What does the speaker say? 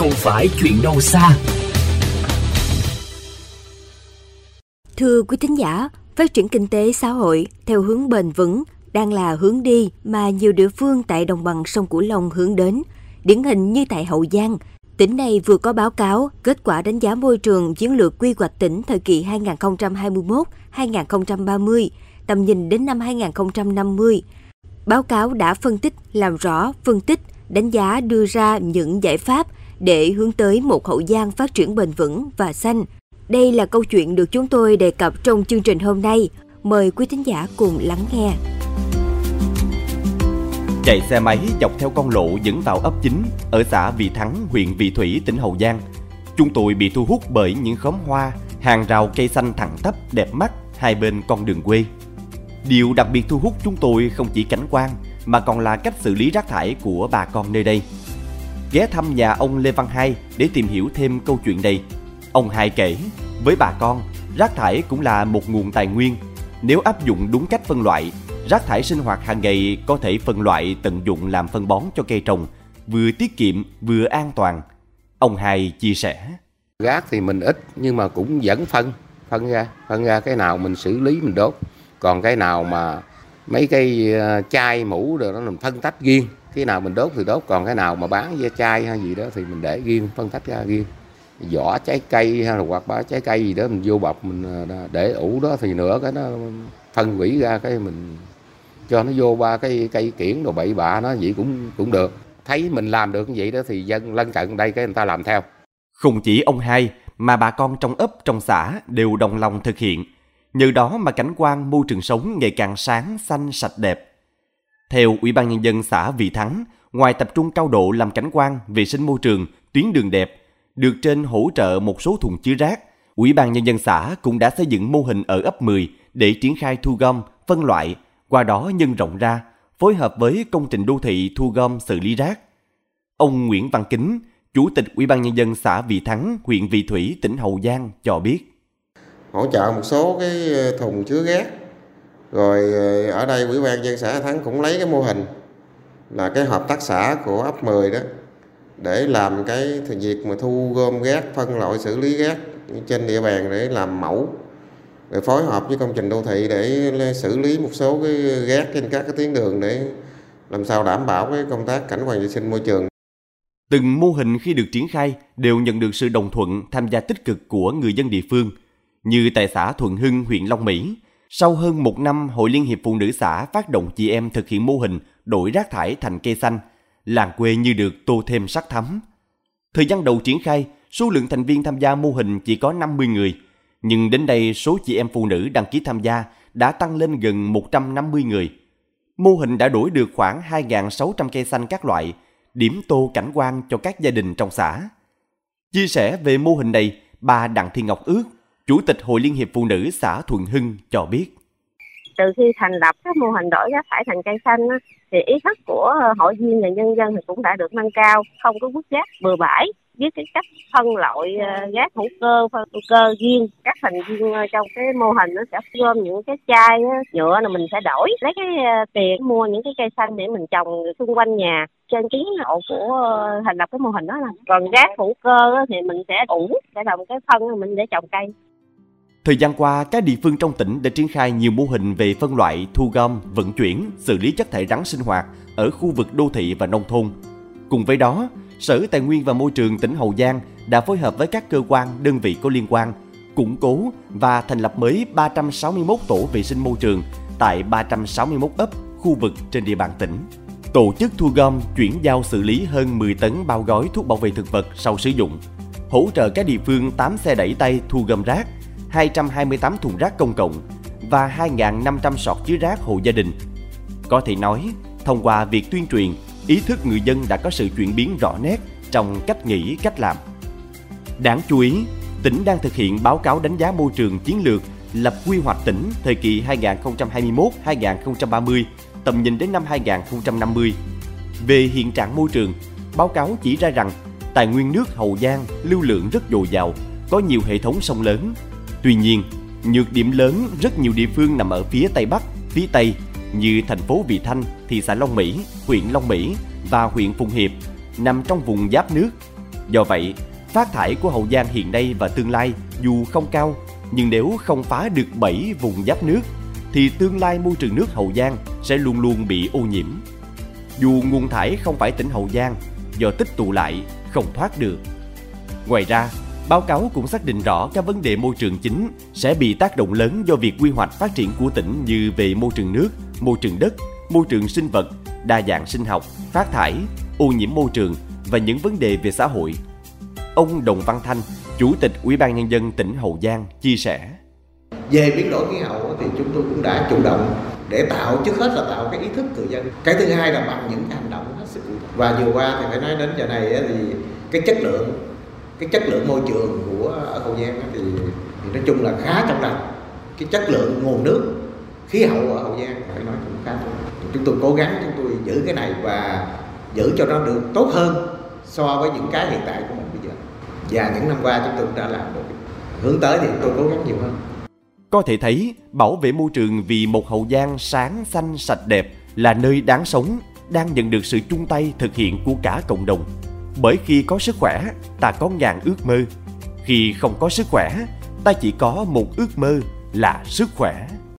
không phải chuyện đâu xa. Thưa quý thính giả, phát triển kinh tế xã hội theo hướng bền vững đang là hướng đi mà nhiều địa phương tại đồng bằng sông Cửu Long hướng đến. Điển hình như tại Hậu Giang, tỉnh này vừa có báo cáo kết quả đánh giá môi trường chiến lược quy hoạch tỉnh thời kỳ 2021-2030, tầm nhìn đến năm 2050. Báo cáo đã phân tích, làm rõ, phân tích, đánh giá đưa ra những giải pháp để hướng tới một Hậu Giang phát triển bền vững và xanh. Đây là câu chuyện được chúng tôi đề cập trong chương trình hôm nay. Mời quý thính giả cùng lắng nghe. Chạy xe máy dọc theo con lộ dẫn vào ấp chính ở xã Vị Thắng, huyện Vị Thủy, tỉnh Hậu Giang. Chúng tôi bị thu hút bởi những khóm hoa, hàng rào cây xanh thẳng tắp đẹp mắt hai bên con đường quê. Điều đặc biệt thu hút chúng tôi không chỉ cảnh quan mà còn là cách xử lý rác thải của bà con nơi đây. Ghé thăm nhà ông Lê Văn Hai để tìm hiểu thêm câu chuyện này. Ông Hai kể, với bà con, rác thải cũng là một nguồn tài nguyên. Nếu áp dụng đúng cách phân loại, rác thải sinh hoạt hàng ngày có thể phân loại tận dụng làm phân bón cho cây trồng, vừa tiết kiệm vừa an toàn. Ông Hai chia sẻ. Rác thì mình ít nhưng mà cũng vẫn phân, phân ra, phân ra cái nào mình xử lý mình đốt. Còn cái nào mà mấy cây ờ, chai mũ rồi nó mình phân tách riêng cái nào mình đốt thì đốt còn cái nào mà bán ve chai hay gì đó thì mình để riêng phân tách ra riêng. Vỏ trái cây hay là hoặc ba trái cây gì đó mình vô bọc mình à, để ủ đó thì nữa cái nó phân hủy ra cái mình cho nó vô ba cái cây kiển đồ bậy bạ nó vậy cũng cũng được. Thấy mình làm được như vậy đó thì dân lân cận đây cái người ta làm theo. Không chỉ ông hai mà bà con trong ấp trong xã đều đồng lòng thực hiện. Nhờ đó mà cảnh quan môi trường sống ngày càng sáng, xanh, sạch đẹp. Theo Ủy ban Nhân dân xã Vị Thắng, ngoài tập trung cao độ làm cảnh quan, vệ sinh môi trường, tuyến đường đẹp, được trên hỗ trợ một số thùng chứa rác, Ủy ban Nhân dân xã cũng đã xây dựng mô hình ở ấp 10 để triển khai thu gom, phân loại, qua đó nhân rộng ra, phối hợp với công trình đô thị thu gom xử lý rác. Ông Nguyễn Văn Kính, Chủ tịch Ủy ban Nhân dân xã Vị Thắng, huyện Vị Thủy, tỉnh Hậu Giang cho biết hỗ trợ một số cái ờ, thùng chứa rác rồi ờ, ở đây ủy ban dân xã Thắng cũng lấy cái mô hình là cái hợp tác xã của ấp 10 đó để làm cái việc mà thu gom rác phân loại xử lý rác trên địa bàn để làm mẫu rồi phối hợp với công trình đô thị để xử lý một số cái rác trên các cái tuyến đường để làm sao đảm bảo cái công tác cảnh quan vệ sinh môi trường. Từng mô hình khi được triển khai đều nhận được sự đồng thuận tham gia tích cực của người dân địa phương – như tại xã Thuận Hưng, huyện Long Mỹ. Sau hơn một năm, Hội Liên hiệp Phụ nữ xã phát động chị em thực hiện mô hình đổi rác thải thành cây xanh, làng quê như được tô thêm sắc thắm. Thời gian đầu triển khai, số lượng thành viên tham gia mô hình chỉ có 50 người, nhưng đến đây số chị em phụ nữ đăng ký tham gia đã tăng lên gần 150 người. Mô hình đã đổi được khoảng 2.600 cây xanh các loại, điểm tô cảnh quan cho các gia đình trong xã. Chia sẻ về mô hình này, bà Đặng Thị Ngọc Ước, Chủ tịch Hội Liên hiệp Phụ nữ xã Thuận Hưng cho biết. Từ khi thành lập các mô hình đổi rác thải thành cây xanh thì ý thức của ờ, hội viên và nhân dân thì cũng đã được nâng cao, không có vứt rác bừa bãi biết cái cách phân loại ờ, rác hữu cơ phân hữu cơ riêng. Các thành viên ờ, trong cái mô hình nó sẽ gom những cái chai nhựa là mình sẽ đổi lấy cái tiền mua những cái cây xanh để mình trồng xung quanh nhà. Trên kiến hộ của thành lập cái mô hình đó là còn rác hữu cơ thì mình sẽ ủ để làm cái phân mình để trồng cây. Thời gian qua, các địa phương trong tỉnh đã triển khai nhiều mô hình về phân loại, thu gom, vận chuyển, xử lý chất thải rắn sinh hoạt ở khu vực đô thị và nông thôn. Cùng với đó, Sở Tài nguyên và Môi trường tỉnh Hậu Giang đã phối hợp với các cơ quan, đơn vị có liên quan, củng cố và thành lập mới 361 tổ vệ sinh môi trường tại 361 ấp, khu vực trên địa bàn tỉnh. Tổ chức thu gom, chuyển giao xử lý hơn 10 tấn bao gói thuốc bảo vệ thực vật sau sử dụng, hỗ trợ các địa phương 8 xe đẩy tay thu gom rác, 228 thùng rác công cộng và 2.500 sọt chứa rác hộ gia đình. Có thể nói, thông qua việc tuyên truyền, ý thức người dân đã có sự chuyển biến rõ nét trong cách nghĩ, cách làm. Đáng chú ý, tỉnh đang thực hiện báo cáo đánh giá môi trường chiến lược lập quy hoạch tỉnh thời kỳ 2021-2030, tầm nhìn đến năm 2050. Về hiện trạng môi trường, báo cáo chỉ ra rằng tài nguyên nước Hậu Giang lưu lượng rất dồi dào, có nhiều hệ thống sông lớn, Tuy nhiên, nhược điểm lớn rất nhiều địa phương nằm ở phía Tây Bắc, phía Tây như thành phố Vị Thanh, thị xã Long Mỹ, huyện Long Mỹ và huyện Phụng Hiệp nằm trong vùng giáp nước. Do vậy, phát thải của Hậu Giang hiện nay và tương lai dù không cao, nhưng nếu không phá được 7 vùng giáp nước, thì tương lai môi trường nước Hậu Giang sẽ luôn luôn bị ô nhiễm. Dù nguồn thải không phải tỉnh Hậu Giang, do tích tụ lại không thoát được. Ngoài ra, báo cáo cũng xác định rõ các vấn đề môi trường chính sẽ bị tác động lớn do việc quy hoạch phát triển của tỉnh như về môi trường nước, môi trường đất, môi trường sinh vật, đa dạng sinh học, phát thải, ô nhiễm môi trường và những vấn đề về xã hội. Ông Đồng Văn Thanh, Chủ tịch Ủy ban nhân dân tỉnh Hậu Giang chia sẻ: Về biến đổi khí hậu thì chúng tôi cũng đã chủ động để tạo trước hết là tạo cái ý thức người dân. Cái thứ hai là bằng những cái hành động hết sức. Và vừa qua thì phải nói đến giờ này thì cái chất lượng cái chất lượng môi trường của ở Hậu Giang thì, thì nói chung là khá trong lành. Cái chất lượng nguồn nước khí hậu ở Hậu Giang phải nói cũng khá tốt. Chúng tôi cố gắng chúng tôi giữ cái này và giữ cho nó được tốt hơn so với những cái hiện tại của mình bây giờ và những năm qua chúng tôi đã làm được hướng tới thì tôi cố gắng nhiều hơn có thể thấy bảo vệ môi trường vì một hậu giang sáng xanh sạch đẹp là nơi đáng sống đang nhận được sự chung tay thực hiện của cả cộng đồng bởi khi có sức khỏe, ta có ngàn ước mơ. Khi không có sức khỏe, ta chỉ có một ước mơ là sức khỏe.